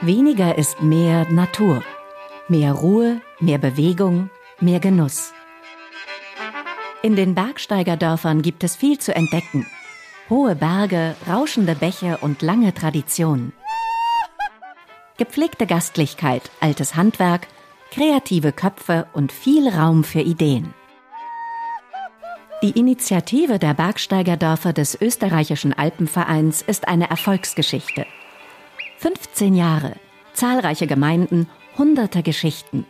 Weniger ist mehr Natur. Mehr Ruhe, mehr Bewegung, mehr Genuss. In den Bergsteigerdörfern gibt es viel zu entdecken. Hohe Berge, rauschende Bäche und lange Traditionen. Gepflegte Gastlichkeit, altes Handwerk, kreative Köpfe und viel Raum für Ideen. Die Initiative der Bergsteigerdörfer des österreichischen Alpenvereins ist eine Erfolgsgeschichte. 15 Jahre, zahlreiche Gemeinden, hunderte Geschichten.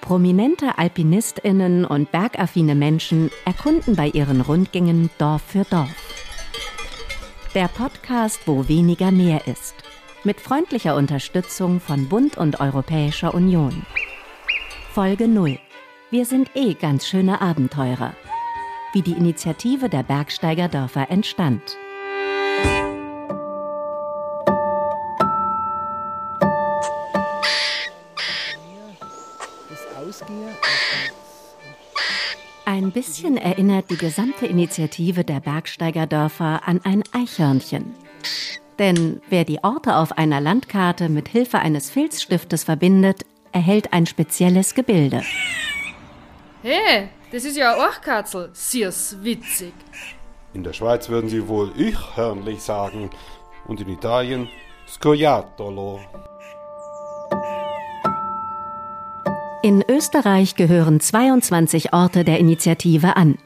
Prominente Alpinistinnen und bergaffine Menschen erkunden bei ihren Rundgängen Dorf für Dorf. Der Podcast, wo weniger mehr ist. Mit freundlicher Unterstützung von Bund und Europäischer Union. Folge 0. Wir sind eh ganz schöne Abenteurer. Wie die Initiative der Bergsteigerdörfer entstand. Ein bisschen erinnert die gesamte Initiative der Bergsteigerdörfer an ein Eichhörnchen. Denn wer die Orte auf einer Landkarte mit Hilfe eines Filzstiftes verbindet, erhält ein spezielles Gebilde. Hey, das ist ja ein Orchkatzel. Sieh's witzig. In der Schweiz würden sie wohl ich-hörnlich sagen und in Italien scoiattolo. In Österreich gehören 22 Orte der Initiative an.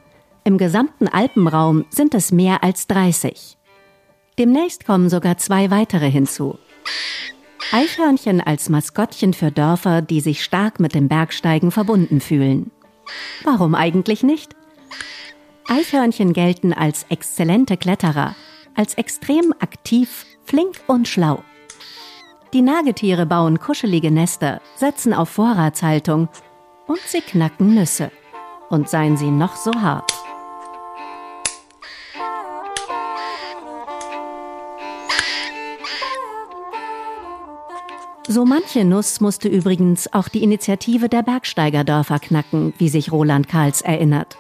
Im gesamten Alpenraum sind es mehr als 30. Demnächst kommen sogar zwei weitere hinzu. Eichhörnchen als Maskottchen für Dörfer, die sich stark mit dem Bergsteigen verbunden fühlen. Warum eigentlich nicht? Eichhörnchen gelten als exzellente Kletterer, als extrem aktiv, flink und schlau. Die Nagetiere bauen kuschelige Nester, setzen auf Vorratshaltung und sie knacken Nüsse. Und seien sie noch so hart. So manche Nuss musste übrigens auch die Initiative der Bergsteigerdörfer knacken, wie sich Roland Karls erinnert.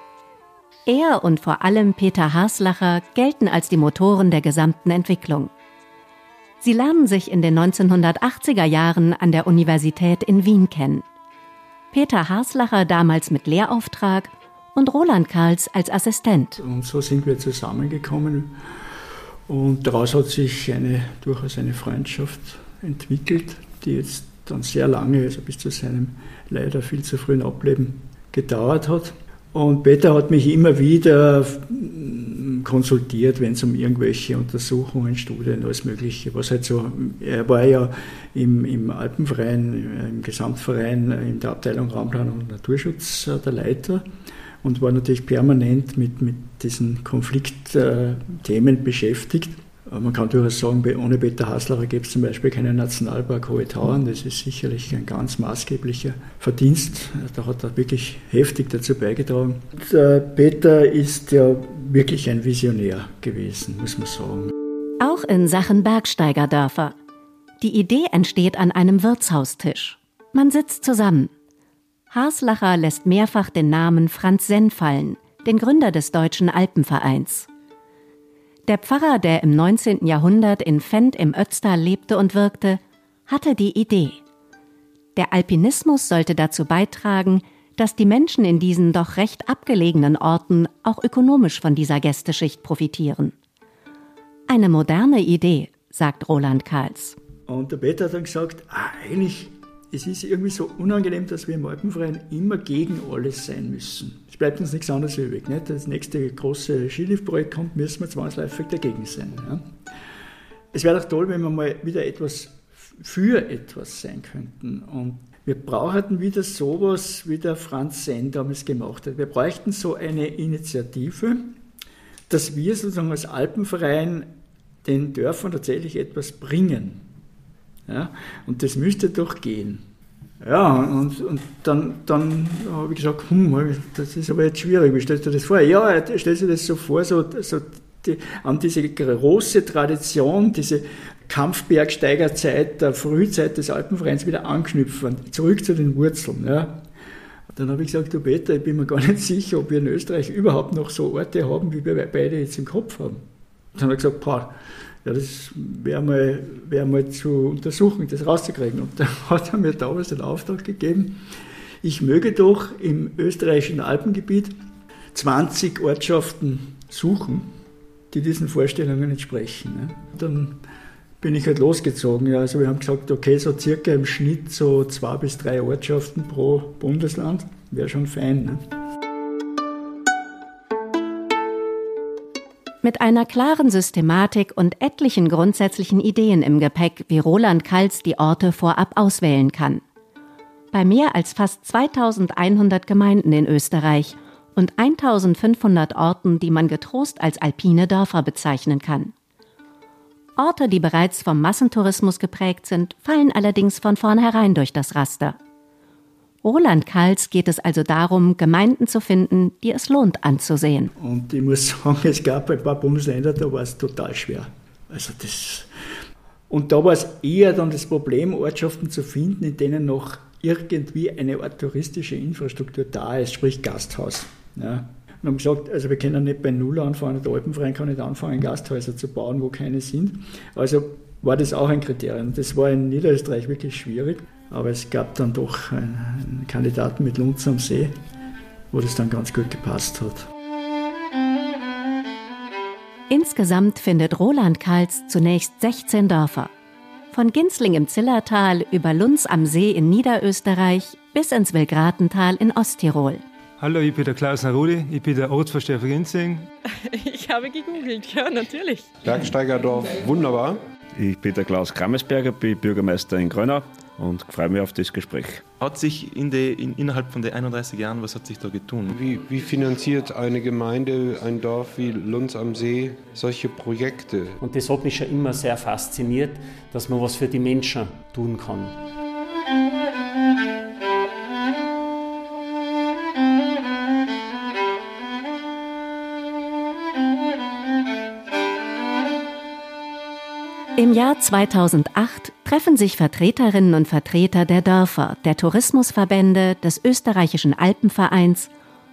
Er und vor allem Peter Haslacher gelten als die Motoren der gesamten Entwicklung. Sie lernen sich in den 1980er Jahren an der Universität in Wien kennen. Peter Haslacher damals mit Lehrauftrag und Roland Karls als Assistent. Und so sind wir zusammengekommen und daraus hat sich eine, durchaus eine Freundschaft entwickelt, die jetzt dann sehr lange, also bis zu seinem leider viel zu frühen Ableben, gedauert hat. Und Peter hat mich immer wieder konsultiert, wenn es um irgendwelche Untersuchungen, Studien, alles Mögliche, was halt so, er war ja im, im Alpenverein, im Gesamtverein, in der Abteilung Raumplanung und Naturschutz äh, der Leiter und war natürlich permanent mit, mit diesen Konfliktthemen beschäftigt. Man kann durchaus sagen, ohne Peter Haslacher gäbe es zum Beispiel keinen Nationalpark Hohe Tauern. Das ist sicherlich ein ganz maßgeblicher Verdienst. Da hat er wirklich heftig dazu beigetragen. Äh, Peter ist ja wirklich ein Visionär gewesen, muss man sagen. Auch in Sachen Bergsteigerdörfer. Die Idee entsteht an einem Wirtshaustisch. Man sitzt zusammen. Haslacher lässt mehrfach den Namen Franz Senn fallen, den Gründer des Deutschen Alpenvereins. Der Pfarrer, der im 19. Jahrhundert in Fendt im Ötztal lebte und wirkte, hatte die Idee. Der Alpinismus sollte dazu beitragen, dass die Menschen in diesen doch recht abgelegenen Orten auch ökonomisch von dieser Gästeschicht profitieren. Eine moderne Idee, sagt Roland Karls. Und der Peter hat dann gesagt, ah, eigentlich es ist irgendwie so unangenehm, dass wir im Alpenverein immer gegen alles sein müssen. Bleibt uns nichts anderes übrig. Nicht? Das nächste große Skiliftprojekt kommt, müssen wir zwangsläufig dagegen sein. Ja? Es wäre doch toll, wenn wir mal wieder etwas für etwas sein könnten. Und wir brauchten wieder sowas, wie der Franz Senn damals gemacht hat. Wir bräuchten so eine Initiative, dass wir sozusagen als Alpenverein den Dörfern tatsächlich etwas bringen. Ja? Und das müsste doch gehen. Ja, und, und dann, dann habe ich gesagt, hm, das ist aber jetzt schwierig, wie stellst du das vor? Ja, stellst du das so vor, so, so die, an diese große Tradition, diese Kampfbergsteigerzeit der Frühzeit des Alpenvereins wieder anknüpfen, zurück zu den Wurzeln. Ja. Dann habe ich gesagt, du Peter, ich bin mir gar nicht sicher, ob wir in Österreich überhaupt noch so Orte haben, wie wir beide jetzt im Kopf haben. Dann hat er gesagt, Paul, ja, das wäre mal, wär mal zu untersuchen, das rauszukriegen. Und dann hat er mir damals den Auftrag gegeben, ich möge doch im österreichischen Alpengebiet 20 Ortschaften suchen, die diesen Vorstellungen entsprechen. Ne? Dann bin ich halt losgezogen. Also wir haben gesagt, okay, so circa im Schnitt so zwei bis drei Ortschaften pro Bundesland wäre schon fein. Ne? Mit einer klaren Systematik und etlichen grundsätzlichen Ideen im Gepäck, wie Roland Kals die Orte vorab auswählen kann. Bei mehr als fast 2100 Gemeinden in Österreich und 1500 Orten, die man getrost als alpine Dörfer bezeichnen kann. Orte, die bereits vom Massentourismus geprägt sind, fallen allerdings von vornherein durch das Raster. Roland Kals geht es also darum, Gemeinden zu finden, die es lohnt anzusehen. Und ich muss sagen, es gab ein paar Bundesländer, da war es total schwer. Also das und da war es eher dann das Problem, Ortschaften zu finden, in denen noch irgendwie eine Art touristische Infrastruktur da ist, sprich Gasthaus. Ja. Und haben gesagt, also wir können nicht bei Null anfangen, der Alpenverein kann nicht anfangen, Gasthäuser zu bauen, wo keine sind. Also war das auch ein Kriterium. Das war in Niederösterreich wirklich schwierig, aber es gab dann doch einen, Kandidaten mit Lunz am See, wo das dann ganz gut gepasst hat. Insgesamt findet Roland Kals zunächst 16 Dörfer. Von Ginzling im Zillertal über Lunz am See in Niederösterreich bis ins Wilgratental in Osttirol. Hallo, ich bin der Klaus Narudi, ich bin der Ortsvorsteher für Ginzling. Ich habe gegoogelt, ja, natürlich. Bergsteigerdorf, wunderbar. Ich bin der Klaus Krammesberger, bin Bürgermeister in Grönau und freue mich auf das Gespräch. Hat sich in die, in, innerhalb von den 31 Jahren, was hat sich da getan? Wie, wie finanziert eine Gemeinde, ein Dorf wie Lunz am See solche Projekte? Und das hat mich schon immer sehr fasziniert, dass man was für die Menschen tun kann. Im Jahr 2008 treffen sich Vertreterinnen und Vertreter der Dörfer, der Tourismusverbände, des österreichischen Alpenvereins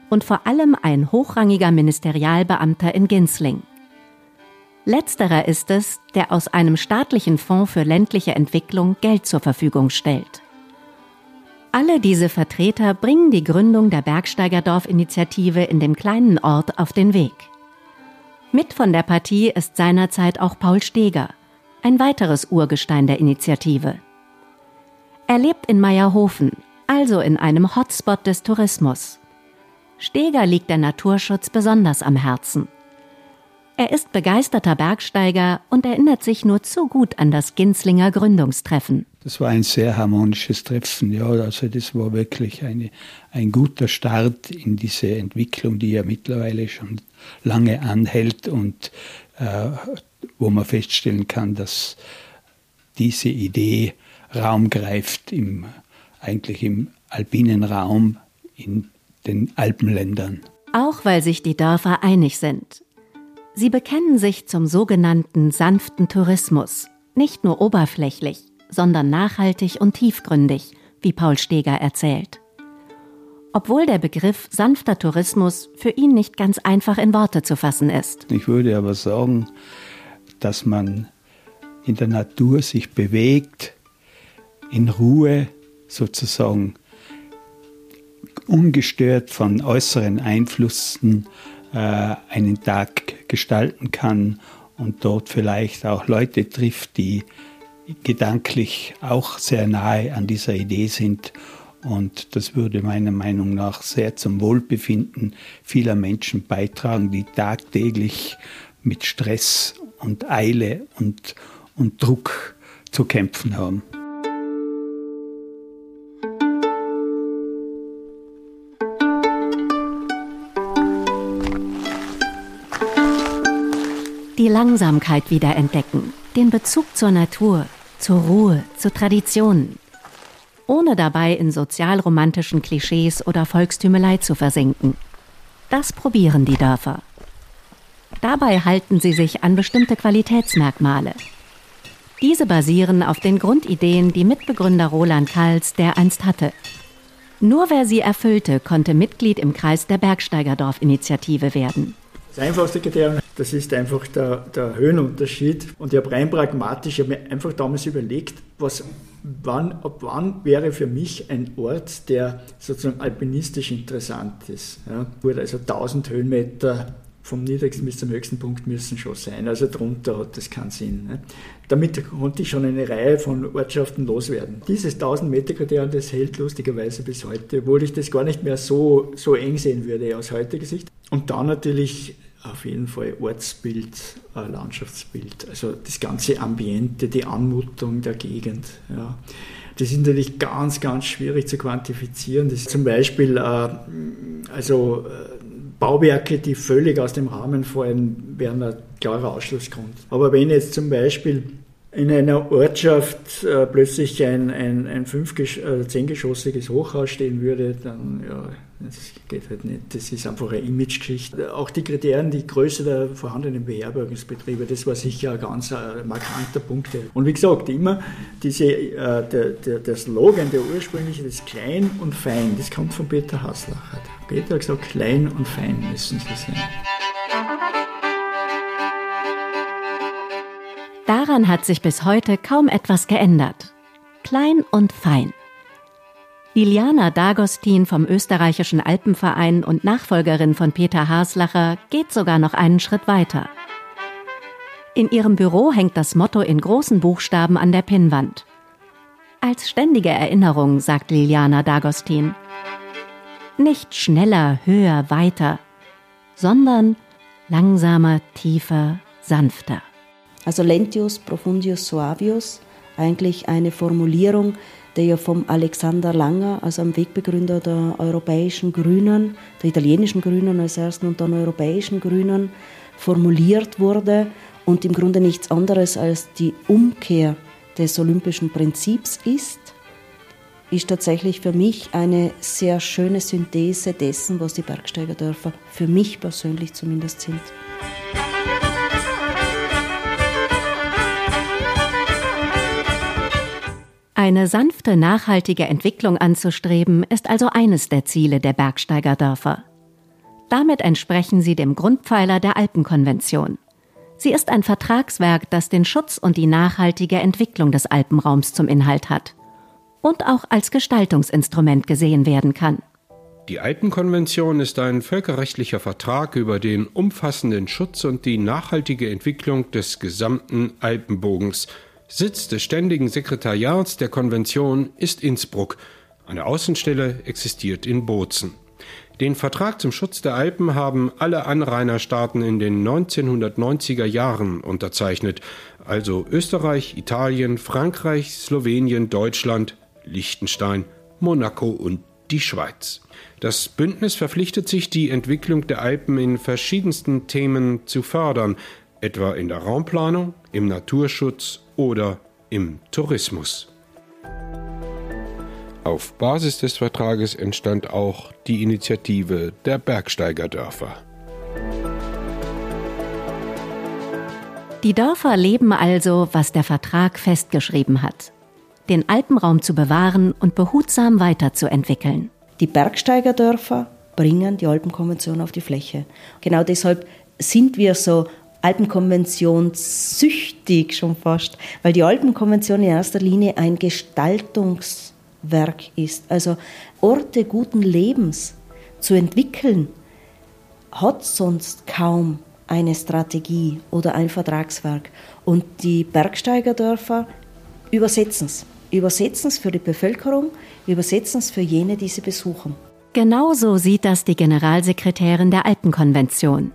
und vor allem ein hochrangiger Ministerialbeamter in Ginzling. Letzterer ist es, der aus einem staatlichen Fonds für ländliche Entwicklung Geld zur Verfügung stellt. Alle diese Vertreter bringen die Gründung der Bergsteigerdorf-Initiative in dem kleinen Ort auf den Weg. Mit von der Partie ist seinerzeit auch Paul Steger – ein weiteres Urgestein der Initiative. Er lebt in Meierhofen, also in einem Hotspot des Tourismus. Steger liegt der Naturschutz besonders am Herzen. Er ist begeisterter Bergsteiger und erinnert sich nur zu gut an das Ginzlinger Gründungstreffen. Das war ein sehr harmonisches Treffen, ja. Also das war wirklich eine, ein guter Start in diese Entwicklung, die ja mittlerweile schon lange anhält und wo man feststellen kann, dass diese Idee Raum greift, im, eigentlich im alpinen Raum in den Alpenländern. Auch weil sich die Dörfer einig sind. Sie bekennen sich zum sogenannten sanften Tourismus, nicht nur oberflächlich, sondern nachhaltig und tiefgründig, wie Paul Steger erzählt. Obwohl der Begriff sanfter Tourismus für ihn nicht ganz einfach in Worte zu fassen ist. Ich würde aber sagen, dass man in der Natur sich bewegt, in Ruhe sozusagen ungestört von äußeren Einflüssen äh, einen Tag gestalten kann und dort vielleicht auch Leute trifft, die gedanklich auch sehr nahe an dieser Idee sind. Und das würde meiner Meinung nach sehr zum Wohlbefinden vieler Menschen beitragen, die tagtäglich mit Stress und Eile und, und Druck zu kämpfen haben. Die Langsamkeit wiederentdecken, den Bezug zur Natur, zur Ruhe, zu Traditionen, ohne dabei in sozialromantischen Klischees oder Volkstümelei zu versinken. Das probieren die Dörfer. Dabei halten sie sich an bestimmte Qualitätsmerkmale. Diese basieren auf den Grundideen, die Mitbegründer Roland Kals der einst hatte. Nur wer sie erfüllte, konnte Mitglied im Kreis der Bergsteigerdorf-Initiative werden. Das einfachste Kriterium, das ist einfach der, der Höhenunterschied. Und ich habe rein pragmatisch, ich habe mir einfach damals überlegt, was, wann, ab wann wäre für mich ein Ort, der sozusagen alpinistisch interessant ist. Ja, also 1000 Höhenmeter vom niedrigsten bis zum höchsten Punkt müssen schon sein. Also drunter hat das keinen Sinn. Ne? Damit konnte ich schon eine Reihe von Ortschaften loswerden. Dieses 1000 Meter Kriterium, das hält lustigerweise bis heute, obwohl ich das gar nicht mehr so, so eng sehen würde aus heutiger Sicht. Und dann natürlich auf jeden Fall Ortsbild, äh, Landschaftsbild, also das ganze Ambiente, die Anmutung der Gegend. Ja. Das ist natürlich ganz, ganz schwierig zu quantifizieren. Das ist zum Beispiel, äh, also äh, Bauwerke, die völlig aus dem Rahmen fallen, wären ein klarer Ausschlussgrund. Aber wenn jetzt zum Beispiel in einer Ortschaft äh, plötzlich ein, ein, ein fünf- äh, zehngeschossiges Hochhaus stehen würde, dann ja, das geht halt nicht. Das ist einfach eine Imagegeschichte. Auch die Kriterien, die Größe der vorhandenen Beherbergungsbetriebe, das war sicher ein ganz äh, markanter Punkt. Und wie gesagt, immer diese, äh, der, der, der Slogan, der ursprüngliche, das Klein und Fein, das kommt von Peter Haslacher. Peter hat gesagt, klein und fein müssen sie sein. Daran hat sich bis heute kaum etwas geändert. Klein und fein. Liliana Dagostin vom österreichischen Alpenverein und Nachfolgerin von Peter Haslacher geht sogar noch einen Schritt weiter. In ihrem Büro hängt das Motto in großen Buchstaben an der Pinnwand. Als ständige Erinnerung, sagt Liliana Dagostin. Nicht schneller, höher, weiter, sondern langsamer, tiefer, sanfter. Also Lentius Profundius Suavius, eigentlich eine Formulierung, der ja vom Alexander Langer, also am Wegbegründer der europäischen Grünen, der italienischen Grünen als ersten und dann europäischen Grünen, formuliert wurde und im Grunde nichts anderes als die Umkehr des olympischen Prinzips ist, ist tatsächlich für mich eine sehr schöne Synthese dessen, was die Bergsteigerdörfer für mich persönlich zumindest sind. Eine sanfte, nachhaltige Entwicklung anzustreben, ist also eines der Ziele der Bergsteigerdörfer. Damit entsprechen sie dem Grundpfeiler der Alpenkonvention. Sie ist ein Vertragswerk, das den Schutz und die nachhaltige Entwicklung des Alpenraums zum Inhalt hat und auch als Gestaltungsinstrument gesehen werden kann. Die Alpenkonvention ist ein völkerrechtlicher Vertrag über den umfassenden Schutz und die nachhaltige Entwicklung des gesamten Alpenbogens – Sitz des ständigen Sekretariats der Konvention ist Innsbruck. Eine Außenstelle existiert in Bozen. Den Vertrag zum Schutz der Alpen haben alle Anrainerstaaten in den 1990er Jahren unterzeichnet, also Österreich, Italien, Frankreich, Slowenien, Deutschland, Liechtenstein, Monaco und die Schweiz. Das Bündnis verpflichtet sich, die Entwicklung der Alpen in verschiedensten Themen zu fördern, etwa in der Raumplanung, im Naturschutz oder im Tourismus. Auf Basis des Vertrages entstand auch die Initiative der Bergsteigerdörfer. Die Dörfer leben also, was der Vertrag festgeschrieben hat. Den Alpenraum zu bewahren und behutsam weiterzuentwickeln. Die Bergsteigerdörfer bringen die Alpenkonvention auf die Fläche. Genau deshalb sind wir so Alpenkonvention süchtig schon fast, weil die Alpenkonvention in erster Linie ein Gestaltungswerk ist. Also Orte guten Lebens zu entwickeln, hat sonst kaum eine Strategie oder ein Vertragswerk. Und die Bergsteigerdörfer übersetzen es. Übersetzen es für die Bevölkerung, übersetzen es für jene, die sie besuchen. Genauso sieht das die Generalsekretärin der Alpenkonvention.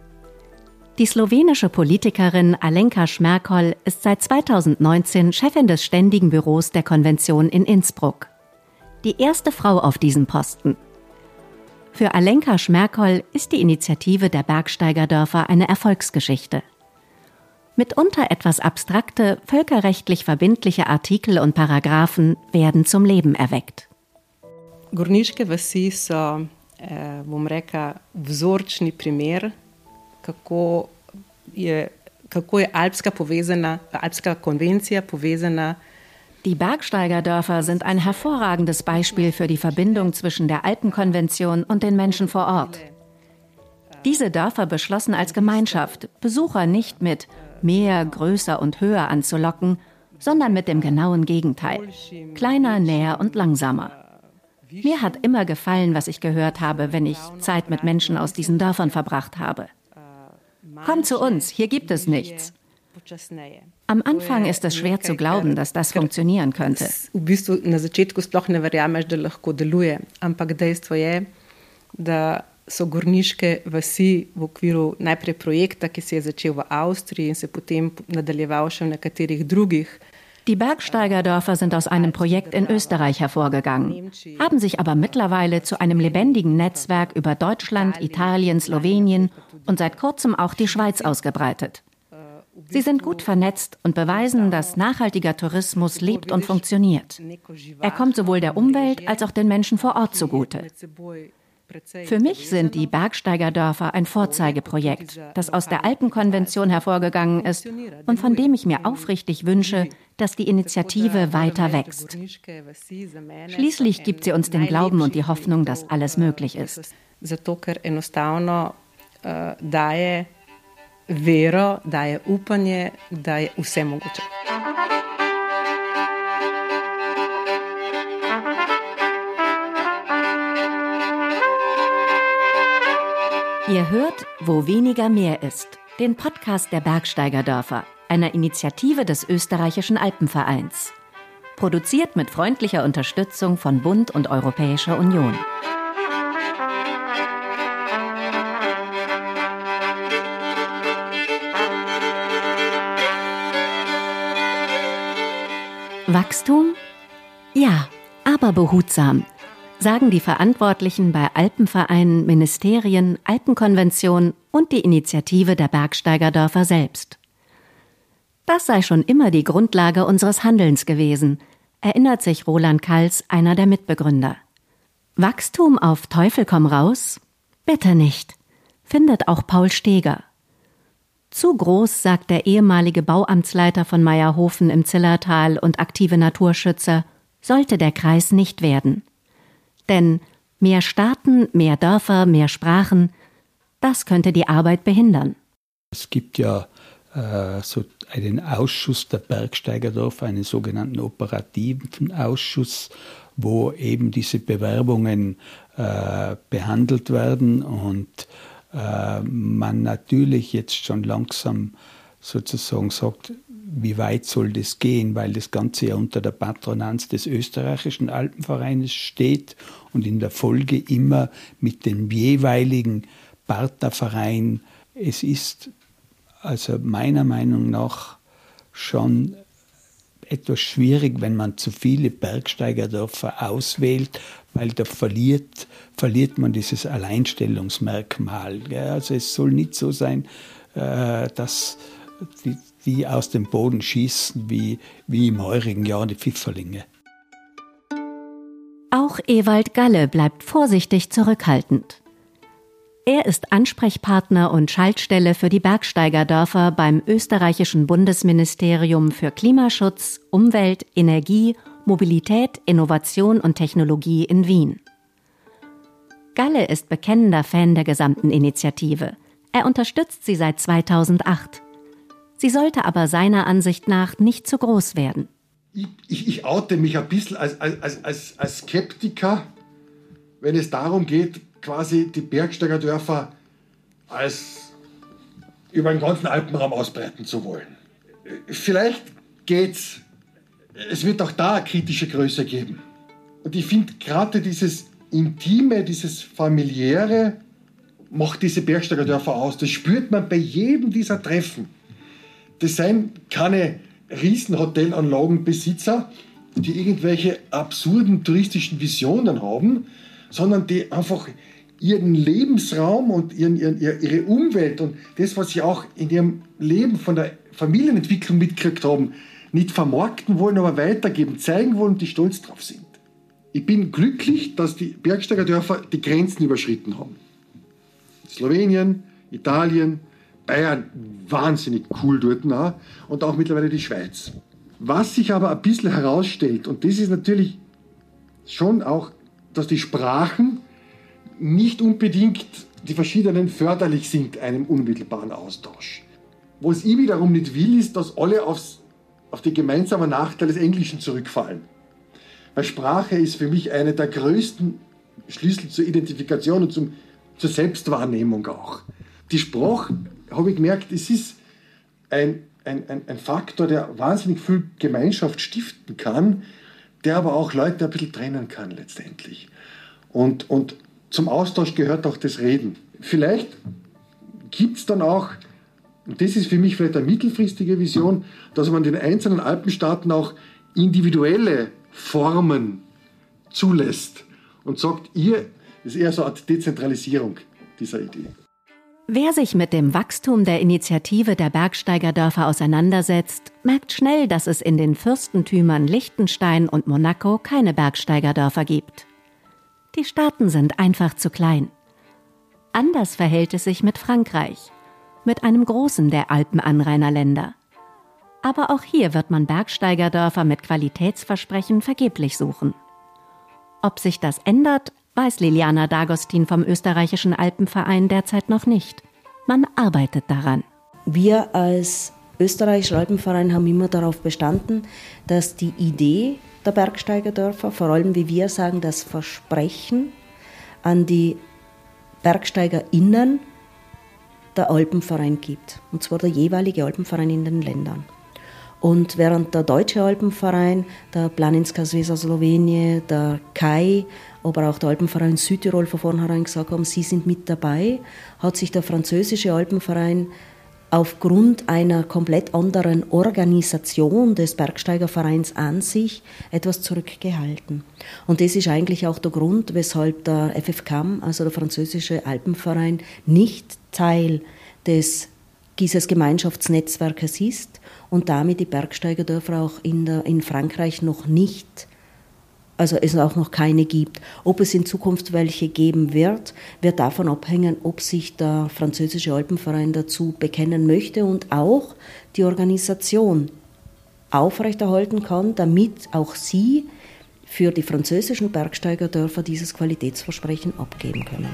Die slowenische Politikerin Alenka Schmerkol ist seit 2019 Chefin des Ständigen Büros der Konvention in Innsbruck. Die erste Frau auf diesem Posten. Für Alenka Schmerkol ist die Initiative der Bergsteigerdörfer eine Erfolgsgeschichte. Mitunter etwas abstrakte, völkerrechtlich verbindliche Artikel und Paragraphen werden zum Leben erweckt. Gorniške vasi so, eh, bom rekla, vzorčni kako je, kako je alpska, povezana, alpska konvencija povezana Die Bergsteigerdörfer sind ein hervorragendes Beispiel für die Verbindung zwischen der Alpenkonvention und den Menschen vor Ort. Diese Dörfer beschlossen als Gemeinschaft, Besucher nicht mit mehr, größer und höher anzulocken, sondern mit dem genauen Gegenteil. Kleiner, näher und langsamer. Mir hat immer gefallen, was ich gehört habe, wenn ich Zeit mit Menschen aus diesen Dörfern verbracht habe. Komm zu uns, hier gibt es nichts. Am Anfang ist es schwer zu glauben, dass das funktionieren könnte. V bistvu na začetku sploh ne verjameš, da lahko deluje, ampak dejstvo je, da so gorniške vasi v okviru najprej projekta, ki se je začel v Avstriji in se potem nadaljeval še v nekaterih drugih. Die Bergsteigerdörfer sind aus einem Projekt in Österreich hervorgegangen, haben sich aber mittlerweile zu einem lebendigen Netzwerk über Deutschland, Italien, Slowenien und seit kurzem auch die Schweiz ausgebreitet. Sie sind gut vernetzt und beweisen, dass nachhaltiger Tourismus lebt und funktioniert. Er kommt sowohl der Umwelt als auch den Menschen vor Ort zugute. Für mich sind die Bergsteigerdörfer ein Vorzeigeprojekt, das aus der Alpenkonvention hervorgegangen ist und von dem ich mir aufrichtig wünsche, dass die Initiative weiter wächst. Schließlich gibt sie uns den Glauben und die Hoffnung, dass alles möglich ist. Zato, ker enostavno uh, daje vero, daje upanje, da je vse mogoče. Ihr hört, wo weniger mehr ist, den Podcast der Bergsteigerdörfer, einer Initiative des österreichischen Alpenvereins. Produziert mit freundlicher Unterstützung von Bund und Europäischer Union. Wachstum? Ja, aber behutsam, sagen die Verantwortlichen bei Alpenvereinen, Ministerien, Alpenkonvention und die Initiative der Bergsteigerdörfer selbst. Das sei schon immer die Grundlage unseres Handelns gewesen, erinnert sich Roland Kals, einer der Mitbegründer. Wachstum auf Teufel komm raus? Bitte nicht, findet auch Paul Steger. Zu groß, sagt der ehemalige Bauamtsleiter von Meierhofen im Zillertal und aktive Naturschützer, sollte der Kreis nicht werden. Denn mehr Staaten, mehr Dörfer, mehr Sprachen, das könnte die Arbeit behindern. Es gibt ja äh, so einen Ausschuss der Bergsteigerdorf, einen sogenannten operativen Ausschuss, wo eben diese Bewerbungen äh, behandelt werden und äh, man natürlich jetzt schon langsam sozusagen sagt, wie weit soll das gehen, weil das Ganze ja unter der Patronanz des österreichischen Alpenvereines steht und in der Folge immer mit dem jeweiligen Partnerverein. Es ist also meiner Meinung nach schon etwas schwierig, wenn man zu viele Bergsteigerdörfer auswählt, weil da verliert, verliert man dieses Alleinstellungsmerkmal. Also es soll nicht so sein, äh, dass die, die aus dem Boden schießen wie, wie im heurigen Jahr die Pfifferlinge. Auch Ewald Galle bleibt vorsichtig zurückhaltend. Er ist Ansprechpartner und Schaltstelle für die Bergsteigerdörfer beim österreichischen Bundesministerium für Klimaschutz, Umwelt, Energie, Mobilität, Innovation und Technologie in Wien. Galle ist bekennender Fan der gesamten Initiative. Er unterstützt sie seit 2008. Sie sollte aber seiner Ansicht nach nicht zu groß werden. Ich, ich, oute mich ein bisschen als, als, als, als Skeptiker, wenn es darum geht, quasi die Bergsteigerdörfer als über den ganzen Alpenraum ausbreiten zu wollen. Vielleicht geht's, es wird auch da eine kritische Größe geben. Und ich finde gerade dieses Intime, dieses Familiäre macht diese Bergsteigerdörfer aus. Das spürt man bei jedem dieser Treffen. Das sind keine Riesenhotelanlagenbesitzer, die irgendwelche absurden touristischen Visionen haben, sondern die einfach ihren Lebensraum und ihren, ihren, ihre Umwelt und das, was sie auch in ihrem Leben von der Familienentwicklung mitgekriegt haben, nicht vermarkten wollen, aber weitergeben, zeigen wollen und die stolz drauf sind. Ich bin glücklich, dass die Bergsteigerdörfer die Grenzen überschritten haben. Slowenien, Italien, Bayern, wahnsinnig cool dort auch, und auch mittlerweile die Schweiz. Was sich aber ein bisschen herausstellt, und das ist natürlich schon auch, dass die Sprachen nicht unbedingt die verschiedenen förderlich sind einem unmittelbaren Austausch. Was ich wiederum nicht will, ist, dass alle aufs, auf die gemeinsamen Nachteile des Englischen zurückfallen. Weil Sprache ist für mich eine der größten Schlüssel zur Identifikation und zum, zur Selbstwahrnehmung auch. Die Sprache, habe ich gemerkt, es ist ein, ein, ein, ein Faktor, der wahnsinnig viel Gemeinschaft stiften kann, der aber auch Leute ein bisschen trennen kann letztendlich. Und, und zum Austausch gehört auch das Reden. Vielleicht gibt es dann auch, und das ist für mich vielleicht eine mittelfristige Vision, dass man den einzelnen Alpenstaaten auch individuelle Formen zulässt und sagt, ihr, das ist eher so eine Dezentralisierung dieser Idee. Wer sich mit dem Wachstum der Initiative der Bergsteigerdörfer auseinandersetzt, merkt schnell, dass es in den Fürstentümern Liechtenstein und Monaco keine Bergsteigerdörfer gibt. Die Staaten sind einfach zu klein. Anders verhält es sich mit Frankreich, mit einem großen der Alpenanrainerländer. Aber auch hier wird man Bergsteigerdörfer mit Qualitätsversprechen vergeblich suchen. Ob sich das ändert, weiß Liliana D'Agostin vom österreichischen Alpenverein derzeit noch nicht. Man arbeitet daran. Wir als österreichischer Alpenverein haben immer darauf bestanden, dass die Idee der Bergsteigerdörfer, vor allem wie wir sagen, das Versprechen an die BergsteigerInnen der Alpenverein gibt. Und zwar der jeweilige Alpenverein in den Ländern. Und während der Deutsche Alpenverein, der Planinska Svesa Slowenien, der KAI, aber auch der Alpenverein Südtirol von vornherein gesagt haben, sie sind mit dabei, hat sich der französische Alpenverein aufgrund einer komplett anderen Organisation des Bergsteigervereins an sich etwas zurückgehalten. Und das ist eigentlich auch der Grund, weshalb der FFCAM, also der französische Alpenverein, nicht Teil des dieses Gemeinschaftsnetzwerkes ist und damit die Bergsteigerdörfer auch in, der, in Frankreich noch nicht also es auch noch keine gibt. Ob es in Zukunft welche geben wird, wird davon abhängen, ob sich der französische Alpenverein dazu bekennen möchte und auch die Organisation aufrechterhalten kann, damit auch sie für die französischen Bergsteigerdörfer dieses Qualitätsversprechen abgeben können.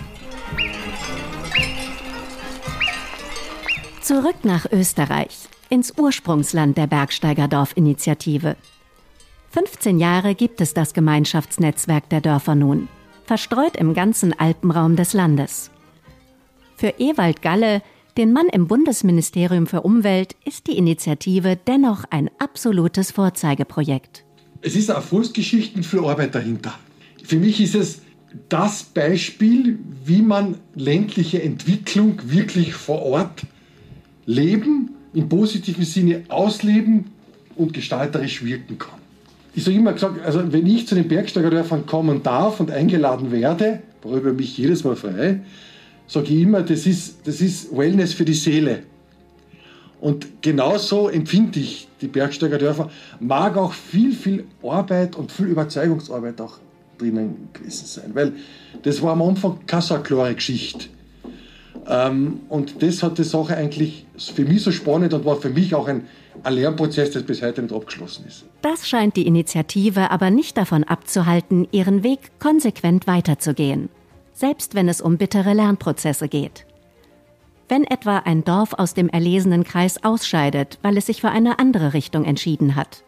Zurück nach Österreich, ins Ursprungsland der Bergsteigerdorf-Initiative. 15 Jahre gibt es das Gemeinschaftsnetzwerk der Dörfer nun, verstreut im ganzen Alpenraum des Landes. Für Ewald Galle, den Mann im Bundesministerium für Umwelt, ist die Initiative dennoch ein absolutes Vorzeigeprojekt. Es ist eine Erfolgsgeschichte für Arbeit dahinter. Für mich ist es das Beispiel, wie man ländliche Entwicklung wirklich vor Ort leben, im positiven Sinne ausleben und gestalterisch wirken kann ich sage immer gesagt, also wenn ich zu den Bergsteigerdörfern kommen darf und eingeladen werde, worüber mich jedes Mal frei, sage ich immer, das ist, das ist Wellness für die Seele. Und genauso empfinde ich die Bergsteigerdörfer. Mag auch viel, viel Arbeit und viel Überzeugungsarbeit auch drinnen gewesen sein, weil das war am Anfang keine so klare Geschichte. Ähm, und das hat die Sache eigentlich für mich so spannend und war für mich auch ein, ein Lernprozess, der bis heute nicht abgeschlossen ist. Das scheint die Initiative aber nicht davon abzuhalten, ihren Weg konsequent weiterzugehen, selbst wenn es um bittere Lernprozesse geht. Wenn etwa ein Dorf aus dem erlesenen Kreis ausscheidet, weil es sich für eine andere Richtung entschieden hat,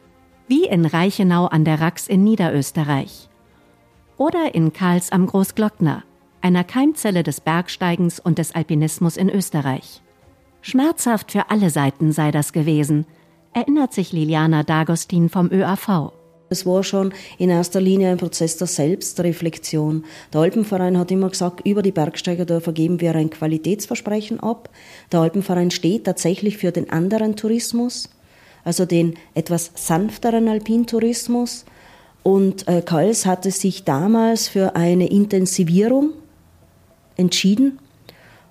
wie in Reichenau an der Rax in Niederösterreich oder in Karls am Großglockner, einer Keimzelle des Bergsteigens und des Alpinismus in Österreich. Schmerzhaft für alle Seiten sei das gewesen, erinnert sich Liliana D'Agostin vom ÖAV. Es war schon in erster Linie ein Prozess der Selbstreflexion. Der Alpenverein hat immer gesagt, über die Bergsteigerdörfer geben wir ein Qualitätsversprechen ab. Der Alpenverein steht tatsächlich für den anderen Tourismus, also den etwas sanfteren Alpintourismus. Und äh, Kals hatte sich damals für eine Intensivierung entschieden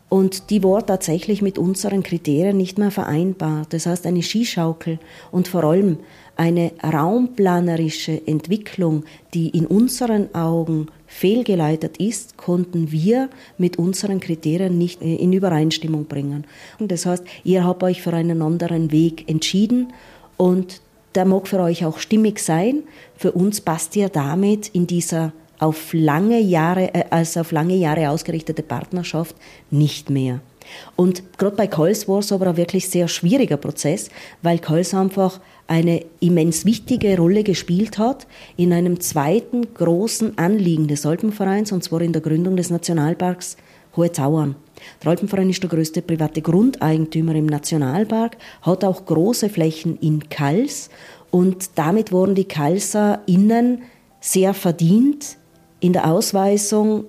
und die war tatsächlich mit unseren Kriterien nicht mehr vereinbar. Das heißt, eine Skischaukel und vor allem eine raumplanerische Entwicklung, die in unseren Augen fehlgeleitet ist, konnten wir mit unseren Kriterien nicht in Übereinstimmung bringen. Und das heißt, ihr habt euch für einen anderen Weg entschieden und der mag für euch auch stimmig sein. Für uns passt ihr damit in dieser auf lange Jahre, äh, als auf lange Jahre ausgerichtete Partnerschaft nicht mehr. Und gerade bei Coles war es aber ein wirklich sehr schwieriger Prozess, weil Coles einfach eine immens wichtige Rolle gespielt hat in einem zweiten großen Anliegen des Alpenvereins, und zwar in der Gründung des Nationalparks Hohe Tauern. Der Alpenverein ist der größte private Grundeigentümer im Nationalpark, hat auch große Flächen in Kals und damit wurden die Kalser innen sehr verdient in der Ausweisung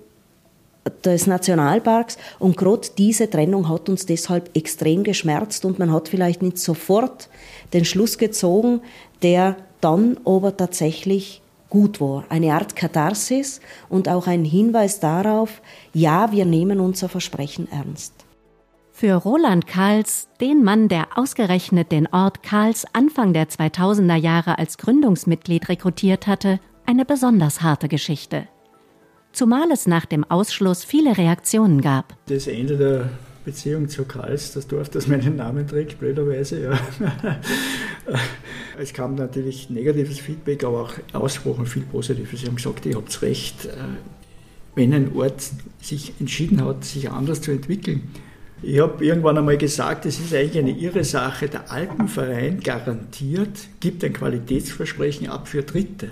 des Nationalparks und gerade diese Trennung hat uns deshalb extrem geschmerzt und man hat vielleicht nicht sofort den Schluss gezogen, der dann aber tatsächlich gut war. Eine Art Katharsis und auch ein Hinweis darauf, ja, wir nehmen unser Versprechen ernst. Für Roland Karls, den Mann, der ausgerechnet den Ort Karls Anfang der 2000er Jahre als Gründungsmitglied rekrutiert hatte, eine besonders harte Geschichte. Zumal es nach dem Ausschluss viele Reaktionen gab. Das Ende der Beziehung zu Karls, das Dorf, das meinen Namen trägt, blöderweise. Ja. es kam natürlich negatives Feedback, aber auch ausgesprochen viel Positives. Sie haben gesagt, ihr habt recht, äh, wenn ein Ort sich entschieden hat, sich anders zu entwickeln. Ich habe irgendwann einmal gesagt, es ist eigentlich eine irre Sache. Der Alpenverein garantiert, gibt ein Qualitätsversprechen ab für Dritte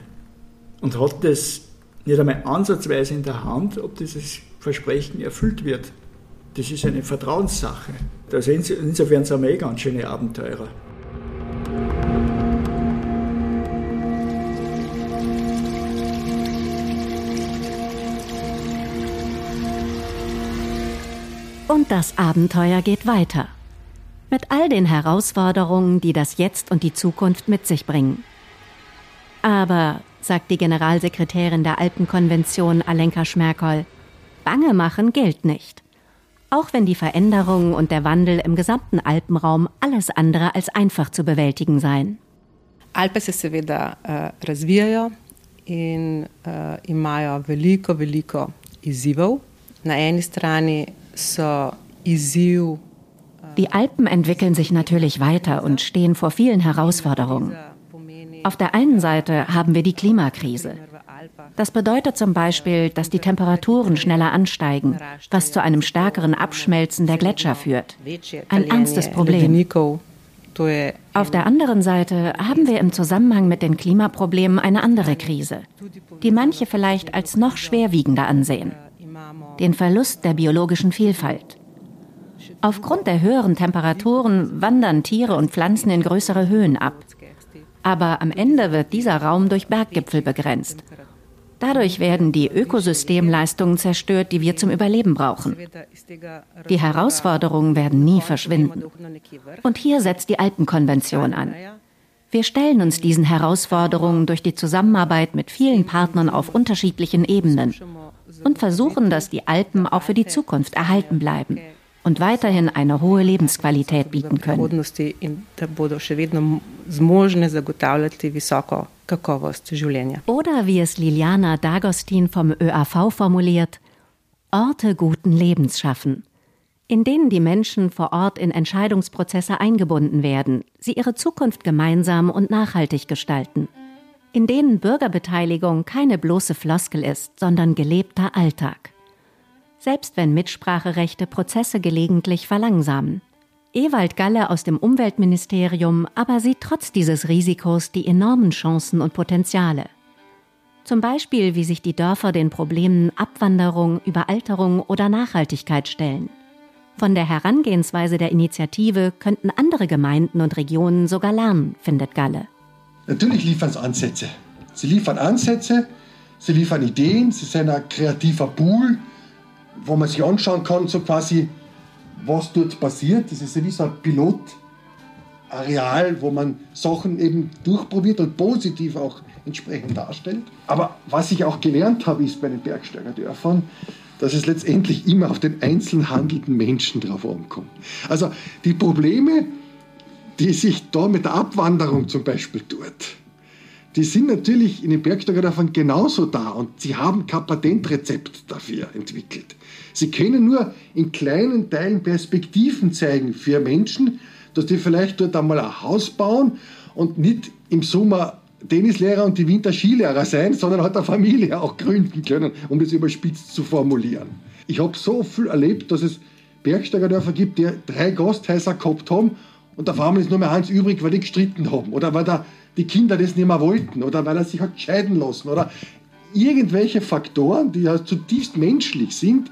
und hat das nicht einmal ansatzweise in der Hand, ob dieses Versprechen erfüllt wird. Das ist eine Vertrauenssache. Also insofern sind wir eh ganz schöne Abenteurer. Und das Abenteuer geht weiter. Mit all den Herausforderungen, die das Jetzt und die Zukunft mit sich bringen. Aber, sagt die Generalsekretärin der Alpenkonvention Alenka Schmerkoll, Bange machen gilt nicht auch wenn die Veränderungen und der Wandel im gesamten Alpenraum alles andere als einfach zu bewältigen seien. Alpe se seveda uh, razvijajo in uh, imajo veliko, veliko izzivov. Na eni strani so izziv. Die Alpen entwickeln sich natürlich weiter und stehen vor vielen Herausforderungen. Auf der einen Seite haben wir die Klimakrise. Das bedeutet zum Beispiel, dass die Temperaturen schneller ansteigen, was zu einem stärkeren Abschmelzen der Gletscher führt. Ein ernstes Problem. Auf der anderen Seite haben wir im Zusammenhang mit den Klimaproblemen eine andere Krise, die manche vielleicht als noch schwerwiegender ansehen. Den Verlust der biologischen Vielfalt. Aufgrund der höheren Temperaturen wandern Tiere und Pflanzen in größere Höhen ab. Aber am Ende wird dieser Raum durch Berggipfel begrenzt Dadurch werden die Ökosystemleistungen zerstört, die wir zum Überleben brauchen. Die Herausforderungen werden nie verschwinden. Und hier setzt die Alpenkonvention an. Wir stellen uns diesen Herausforderungen durch die Zusammenarbeit mit vielen Partnern auf unterschiedlichen Ebenen und versuchen, dass die Alpen auch für die Zukunft erhalten bleiben und weiterhin eine hohe Lebensqualität bieten können. Oder wie es Liliana D'Agostin vom ÖAV formuliert, Orte guten Lebens schaffen, in denen die Menschen vor Ort in Entscheidungsprozesse eingebunden werden, sie ihre Zukunft gemeinsam und nachhaltig gestalten, in denen Bürgerbeteiligung keine bloße Floskel ist, sondern gelebter Alltag selbst wenn Mitspracherechte Prozesse gelegentlich verlangsamen. Ewald Galle aus dem Umweltministerium aber sieht trotz dieses Risikos die enormen Chancen und Potenziale. Zum Beispiel, wie sich die Dörfer den Problemen Abwanderung, Überalterung oder Nachhaltigkeit stellen. Von der Herangehensweise der Initiative könnten andere Gemeinden und Regionen sogar lernen, findet Galle. Natürlich liefern sie Ansätze. Sie liefern Ansätze, sie liefern Ideen, sie sind ein kreativer Pool, wo man sich anschauen kann, so quasi, was dort passiert. Das ist ja wie so ein Pilotareal, wo man Sachen eben durchprobiert und positiv auch entsprechend darstellt. Aber was ich auch gelernt habe, ist bei den Bergsteiger Dörfern, dass es letztendlich immer auf den einzeln handelnden Menschen drauf ankommt. Also die Probleme, die sich da mit der Abwanderung zum Beispiel tut, die sind natürlich in den Bergsteigerdörfern genauso da und sie haben kein Patentrezept dafür entwickelt. Sie können nur in kleinen Teilen Perspektiven zeigen für Menschen, dass die vielleicht dort einmal ein Haus bauen und nicht im Sommer Tennislehrer und die Winter Skilehrer sein, sondern hat eine Familie auch gründen können, um das überspitzt zu formulieren. Ich habe so viel erlebt, dass es Bergsteigerdörfer gibt, die drei Gasthäuser gehabt haben und auf einmal ist nur mehr eins übrig, weil die gestritten haben oder weil da die Kinder das nicht mehr wollten oder weil er sich hat scheiden lassen oder irgendwelche Faktoren, die ja zutiefst menschlich sind,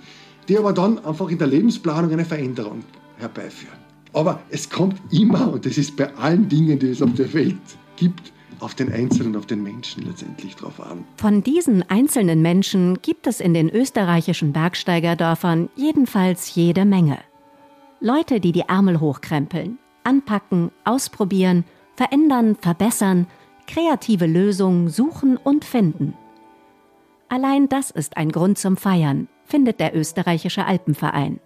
die aber dann einfach in der Lebensplanung eine Veränderung herbeiführen. Aber es kommt immer, und das ist bei allen Dingen, die es auf der Welt gibt, auf den Einzelnen, auf den Menschen letztendlich drauf an. Von diesen einzelnen Menschen gibt es in den österreichischen Bergsteigerdörfern jedenfalls jede Menge. Leute, die die Ärmel hochkrempeln, anpacken, ausprobieren, verändern, verbessern, kreative Lösungen suchen und finden. Allein das ist ein Grund zum Feiern, findet der österreichische Alpenverein.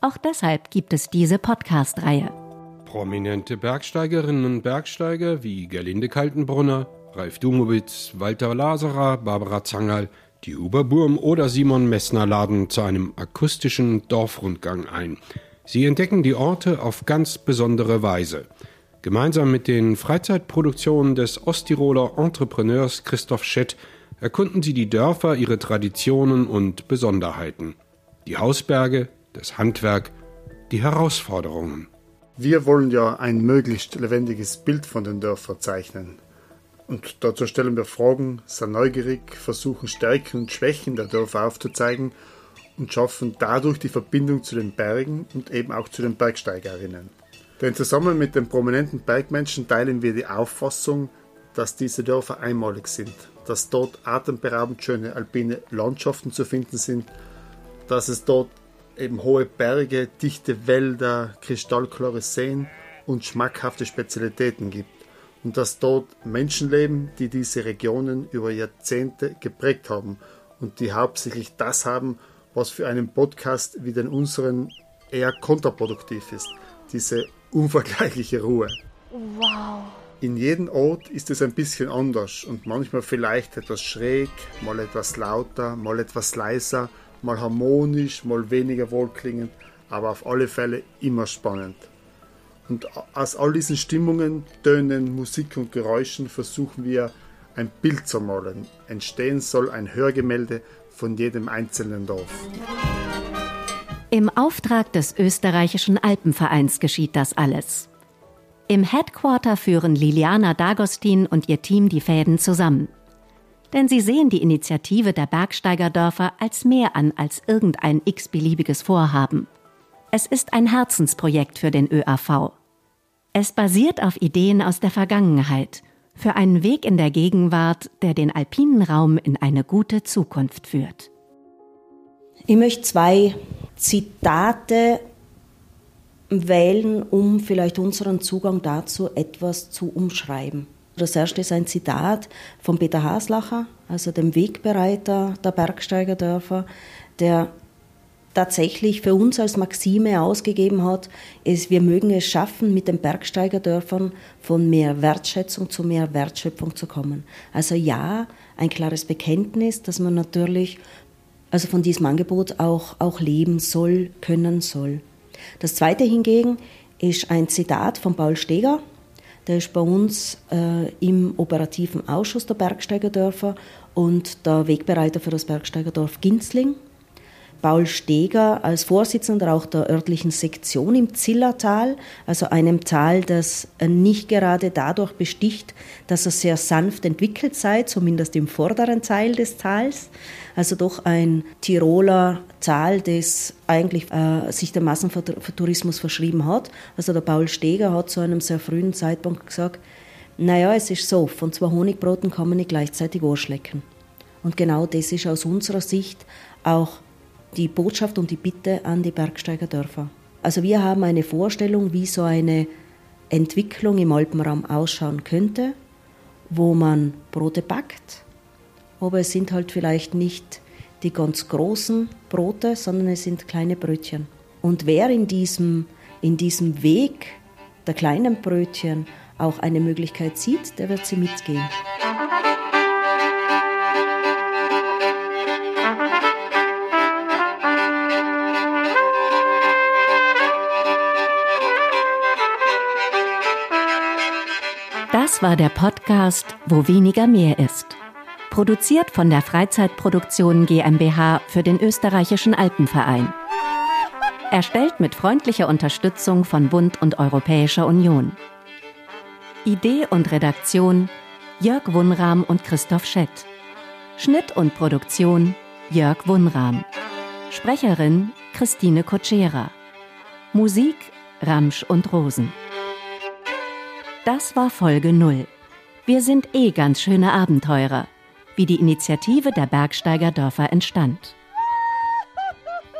Auch deshalb gibt es diese Podcast-Reihe. Prominente Bergsteigerinnen und Bergsteiger wie Gerlinde Kaltenbrunner, Ralf Dumowitz, Walter Laserer, Barbara Zangerl, die Huber Burm oder Simon Messner laden zu einem akustischen Dorfrundgang ein. Sie entdecken die Orte auf ganz besondere Weise. Gemeinsam mit den Freizeitproduktionen des Osttiroler Entrepreneurs Christoph Schett erkunden sie die Dörfer, ihre Traditionen und Besonderheiten. Die Hausberge, das Handwerk, die Herausforderungen. Wir wollen ja ein möglichst lebendiges Bild von den Dörfern zeichnen. Und dazu stellen wir Fragen, sind neugierig, versuchen Stärken und Schwächen der Dörfer aufzuzeigen und schaffen dadurch die Verbindung zu den Bergen und eben auch zu den Bergsteigerinnen. Denn zusammen mit den prominenten Bergmenschen teilen wir die Auffassung, dass diese Dörfer einmalig sind, dass dort atemberaubend schöne alpine Landschaften zu finden sind, dass es dort eben hohe Berge, dichte Wälder, kristallklare Seen und schmackhafte Spezialitäten gibt und dass dort Menschen leben, die diese Regionen über Jahrzehnte geprägt haben und die hauptsächlich das haben, was für einen Podcast wie den unseren eher kontraproduktiv ist, diese unvergleichliche Ruhe. Wow. In jedem Ort ist es ein bisschen anders und manchmal vielleicht etwas schräg, mal etwas lauter, mal etwas leiser, mal harmonisch, mal weniger wohlklingend, aber auf alle Fälle immer spannend. Und aus all diesen Stimmungen, Tönen, Musik und Geräuschen versuchen wir ein Bild zu malen. Entstehen soll ein Hörgemälde von jedem einzelnen Dorf. Im Auftrag des österreichischen Alpenvereins geschieht das alles. Im Headquarter führen Liliana D'Agostin und ihr Team die Fäden zusammen. Denn sie sehen die Initiative der Bergsteigerdörfer als mehr an als irgendein x-beliebiges Vorhaben. Es ist ein Herzensprojekt für den ÖAV. Es basiert auf Ideen aus der Vergangenheit für einen Weg in der Gegenwart, der den alpinen Raum in eine gute Zukunft führt. Ich möchte zwei Zitate wählen, um vielleicht unseren Zugang dazu etwas zu umschreiben. Das erste ist ein Zitat von Peter Haslacher, also dem Wegbereiter der Bergsteigerdörfer, der tatsächlich für uns als Maxime ausgegeben hat, ist, wir mögen es schaffen, mit den Bergsteigerdörfern von mehr Wertschätzung zu mehr Wertschöpfung zu kommen. Also ja, ein klares Bekenntnis, dass man natürlich also von diesem Angebot auch, auch leben soll, können soll. Das zweite hingegen ist ein Zitat von Paul Steger, der ist bei uns äh, im operativen Ausschuss der Bergsteigerdörfer und der Wegbereiter für das Bergsteigerdorf Ginzling. Paul Steger als Vorsitzender auch der örtlichen Sektion im Zillertal, also einem Tal, das nicht gerade dadurch besticht, dass es sehr sanft entwickelt sei, zumindest im vorderen Teil des Tals. Also doch ein Tiroler Tal, das eigentlich äh, sich dem Massentourismus verschrieben hat. Also der Paul Steger hat zu einem sehr frühen Zeitpunkt gesagt, naja, es ist so, von zwei Honigbroten kann man nicht gleichzeitig anschlecken. Und genau das ist aus unserer Sicht auch die Botschaft und die Bitte an die Bergsteigerdörfer. Also wir haben eine Vorstellung, wie so eine Entwicklung im Alpenraum ausschauen könnte, wo man Brote backt, aber es sind halt vielleicht nicht die ganz großen Brote, sondern es sind kleine Brötchen. Und wer in diesem, in diesem Weg der kleinen Brötchen auch eine Möglichkeit sieht, der wird sie mitgehen. Das war der Podcast Wo weniger mehr ist. Produziert von der Freizeitproduktion GmbH für den österreichischen Alpenverein. Erstellt mit freundlicher Unterstützung von Bund und Europäischer Union. Idee und Redaktion Jörg Wunram und Christoph Schett. Schnitt und Produktion Jörg Wunram. Sprecherin Christine Kotschera. Musik Ramsch und Rosen. Das war Folge 0. Wir sind eh ganz schöne Abenteurer, wie die Initiative der Bergsteigerdörfer entstand.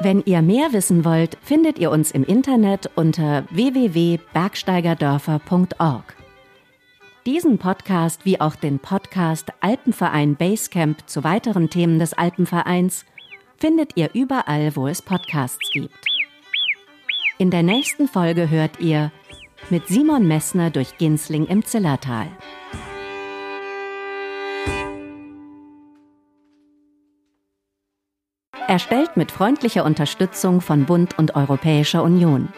Wenn ihr mehr wissen wollt, findet ihr uns im Internet unter www.bergsteigerdörfer.org. Diesen Podcast wie auch den Podcast Alpenverein Basecamp zu weiteren Themen des Alpenvereins findet ihr überall, wo es Podcasts gibt. In der nächsten Folge hört ihr mit Simon Messner durch Ginsling im Zillertal. Erstellt mit freundlicher Unterstützung von Bund und Europäischer Union.